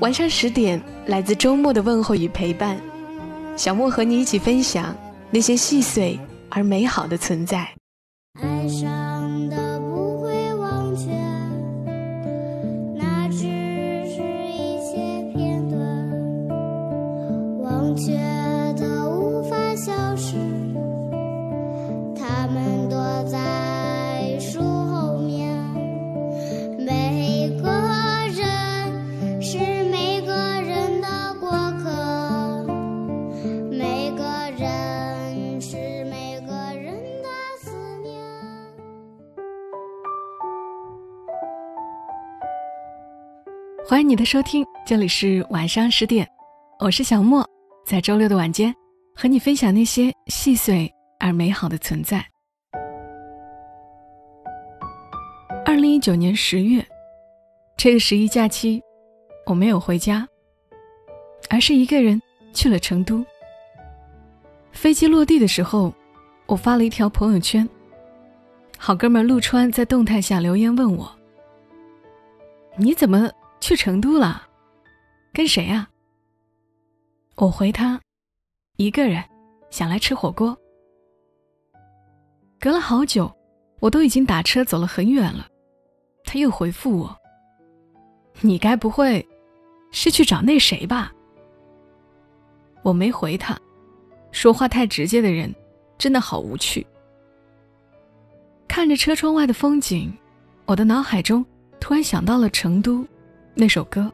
晚上十点，来自周末的问候与陪伴，小莫和你一起分享那些细碎而美好的存在。欢迎你的收听，这里是晚上十点，我是小莫，在周六的晚间和你分享那些细碎而美好的存在。二零一九年十月，这个十一假期，我没有回家，而是一个人去了成都。飞机落地的时候，我发了一条朋友圈，好哥们陆川在动态下留言问我：“你怎么？”去成都了，跟谁啊？我回他，一个人，想来吃火锅。隔了好久，我都已经打车走了很远了，他又回复我：“你该不会是去找那谁吧？”我没回他，说话太直接的人真的好无趣。看着车窗外的风景，我的脑海中突然想到了成都。那首歌，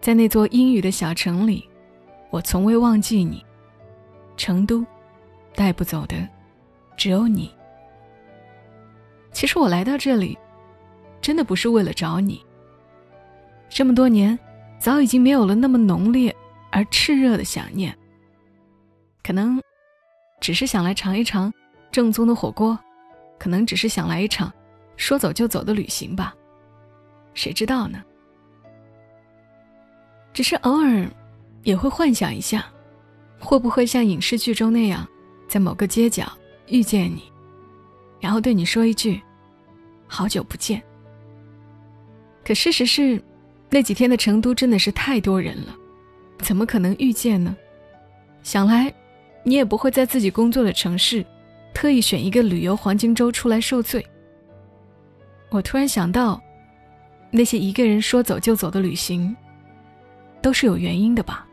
在那座阴雨的小城里，我从未忘记你。成都，带不走的只有你。其实我来到这里，真的不是为了找你。这么多年，早已经没有了那么浓烈而炽热的想念。可能，只是想来尝一尝正宗的火锅，可能只是想来一场说走就走的旅行吧。谁知道呢？只是偶尔也会幻想一下，会不会像影视剧中那样，在某个街角遇见你，然后对你说一句“好久不见”。可事实是，那几天的成都真的是太多人了，怎么可能遇见呢？想来，你也不会在自己工作的城市，特意选一个旅游黄金周出来受罪。我突然想到。那些一个人说走就走的旅行，都是有原因的吧？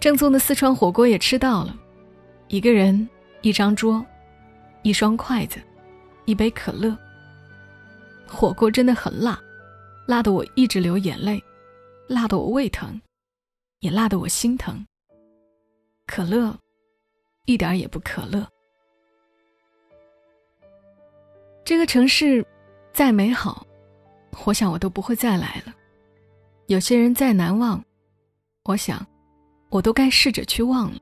正宗的四川火锅也吃到了，一个人，一张桌，一双筷子，一杯可乐。火锅真的很辣，辣得我一直流眼泪，辣得我胃疼，也辣得我心疼。可乐，一点也不可乐。这个城市，再美好。我想我都不会再来了。有些人再难忘，我想，我都该试着去忘了。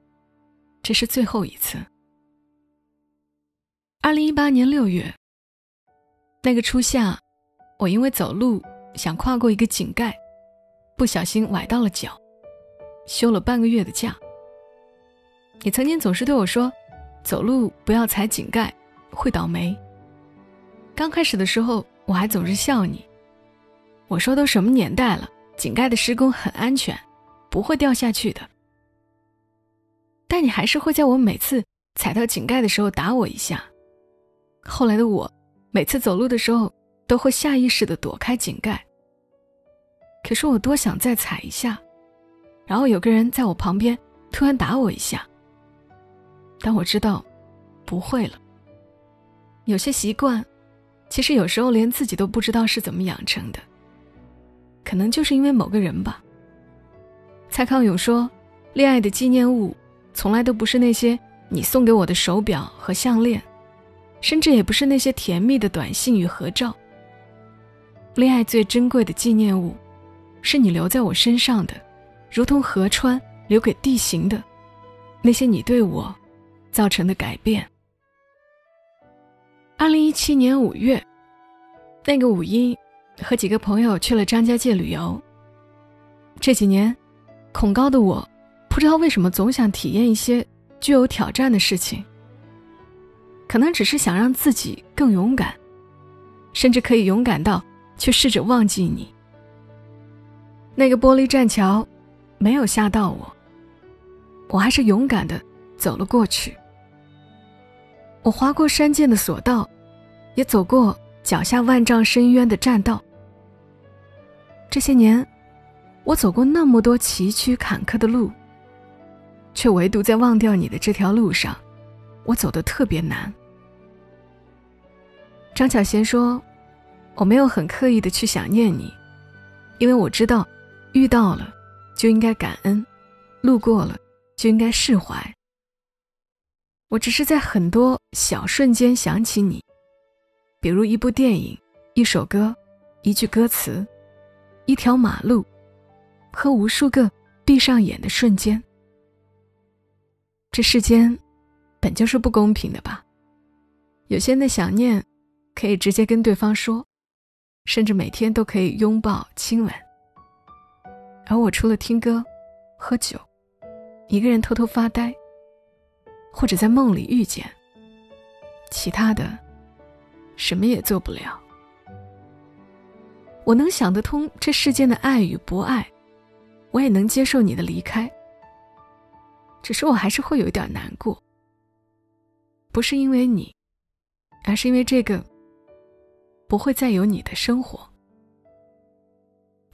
这是最后一次。二零一八年六月，那个初夏，我因为走路想跨过一个井盖，不小心崴到了脚，休了半个月的假。你曾经总是对我说，走路不要踩井盖，会倒霉。刚开始的时候，我还总是笑你。我说都什么年代了，井盖的施工很安全，不会掉下去的。但你还是会在我每次踩到井盖的时候打我一下。后来的我，每次走路的时候都会下意识的躲开井盖。可是我多想再踩一下，然后有个人在我旁边突然打我一下。但我知道，不会了。有些习惯，其实有时候连自己都不知道是怎么养成的。可能就是因为某个人吧。蔡康永说：“恋爱的纪念物，从来都不是那些你送给我的手表和项链，甚至也不是那些甜蜜的短信与合照。恋爱最珍贵的纪念物，是你留在我身上的，如同河川留给地形的那些你对我造成的改变。二零一七年五月，那个五一，和几个朋友去了张家界旅游。这几年，恐高的我，不知道为什么总想体验一些具有挑战的事情。可能只是想让自己更勇敢，甚至可以勇敢到去试着忘记你。那个玻璃栈桥，没有吓到我，我还是勇敢的走了过去。我划过山涧的索道，也走过脚下万丈深渊的栈道。这些年，我走过那么多崎岖坎坷的路，却唯独在忘掉你的这条路上，我走得特别难。张小娴说：“我没有很刻意的去想念你，因为我知道，遇到了就应该感恩，路过了就应该释怀。”我只是在很多小瞬间想起你，比如一部电影、一首歌、一句歌词、一条马路，和无数个闭上眼的瞬间。这世间本就是不公平的吧？有些人的想念可以直接跟对方说，甚至每天都可以拥抱亲吻，而我除了听歌、喝酒，一个人偷偷发呆。或者在梦里遇见，其他的，什么也做不了。我能想得通这世间的爱与不爱，我也能接受你的离开。只是我还是会有一点难过，不是因为你，而是因为这个不会再有你的生活。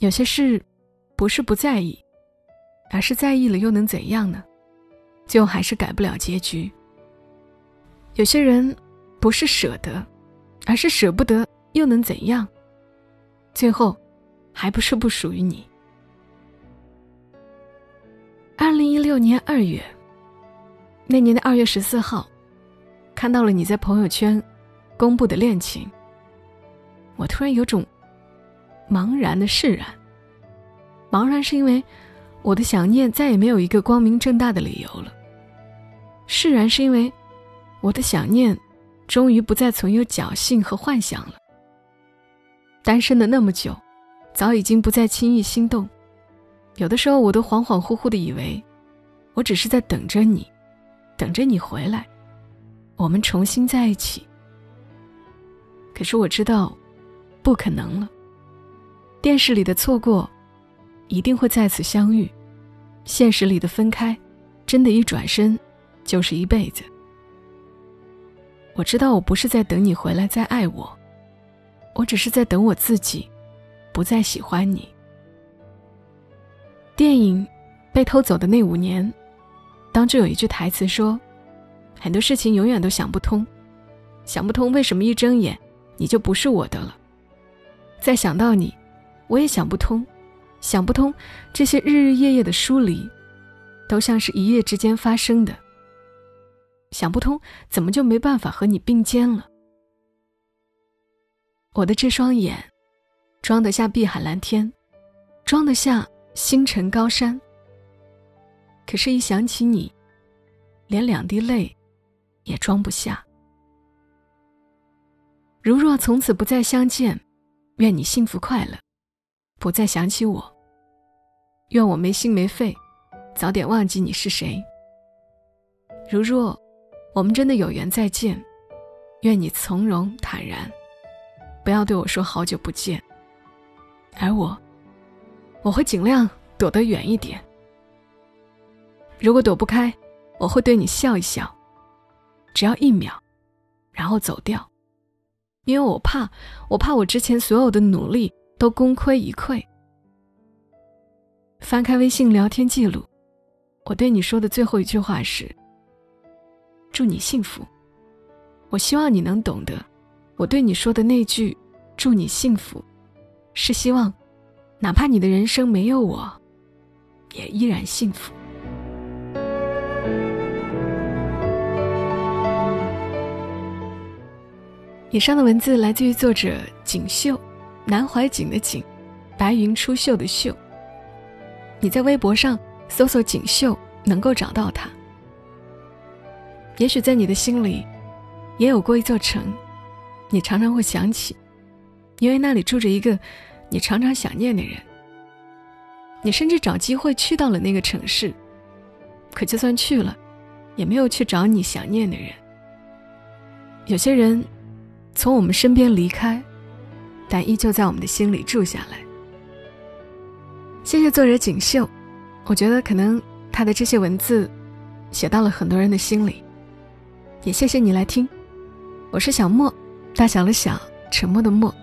有些事，不是不在意，而是在意了又能怎样呢？最后还是改不了结局。有些人不是舍得，而是舍不得，又能怎样？最后，还不是不属于你。二零一六年二月，那年的二月十四号，看到了你在朋友圈公布的恋情，我突然有种茫然的释然。茫然是因为。我的想念再也没有一个光明正大的理由了。释然是因为，我的想念，终于不再存有侥幸和幻想了。单身了那么久，早已经不再轻易心动。有的时候，我都恍恍惚惚的以为，我只是在等着你，等着你回来，我们重新在一起。可是我知道，不可能了。电视里的错过。一定会再次相遇，现实里的分开，真的，一转身就是一辈子。我知道我不是在等你回来再爱我，我只是在等我自己，不再喜欢你。电影《被偷走的那五年》，当中有一句台词说：“很多事情永远都想不通，想不通为什么一睁眼你就不是我的了。再想到你，我也想不通。”想不通，这些日日夜夜的疏离，都像是一夜之间发生的。想不通，怎么就没办法和你并肩了？我的这双眼，装得下碧海蓝天，装得下星辰高山。可是，一想起你，连两滴泪，也装不下。如若从此不再相见，愿你幸福快乐。不再想起我，愿我没心没肺，早点忘记你是谁。如若我们真的有缘再见，愿你从容坦然，不要对我说好久不见。而我，我会尽量躲得远一点。如果躲不开，我会对你笑一笑，只要一秒，然后走掉，因为我怕，我怕我之前所有的努力。都功亏一篑。翻开微信聊天记录，我对你说的最后一句话是：“祝你幸福。”我希望你能懂得，我对你说的那句“祝你幸福”，是希望，哪怕你的人生没有我，也依然幸福。以上的文字来自于作者锦绣。南怀瑾的锦，白云出岫的岫。你在微博上搜索“锦绣”，能够找到他。也许在你的心里，也有过一座城，你常常会想起，因为那里住着一个你常常想念的人。你甚至找机会去到了那个城市，可就算去了，也没有去找你想念的人。有些人从我们身边离开，但依旧在我们的心里住下来。谢谢作者锦绣，我觉得可能他的这些文字写到了很多人的心里。也谢谢你来听，我是小莫，大小的小，沉默的默。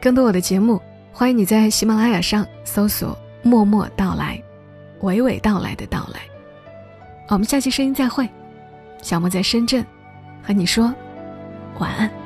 更多我的节目，欢迎你在喜马拉雅上搜索“默默到来”，娓娓道来的到来。我们下期声音再会，小莫在深圳，和你说晚安。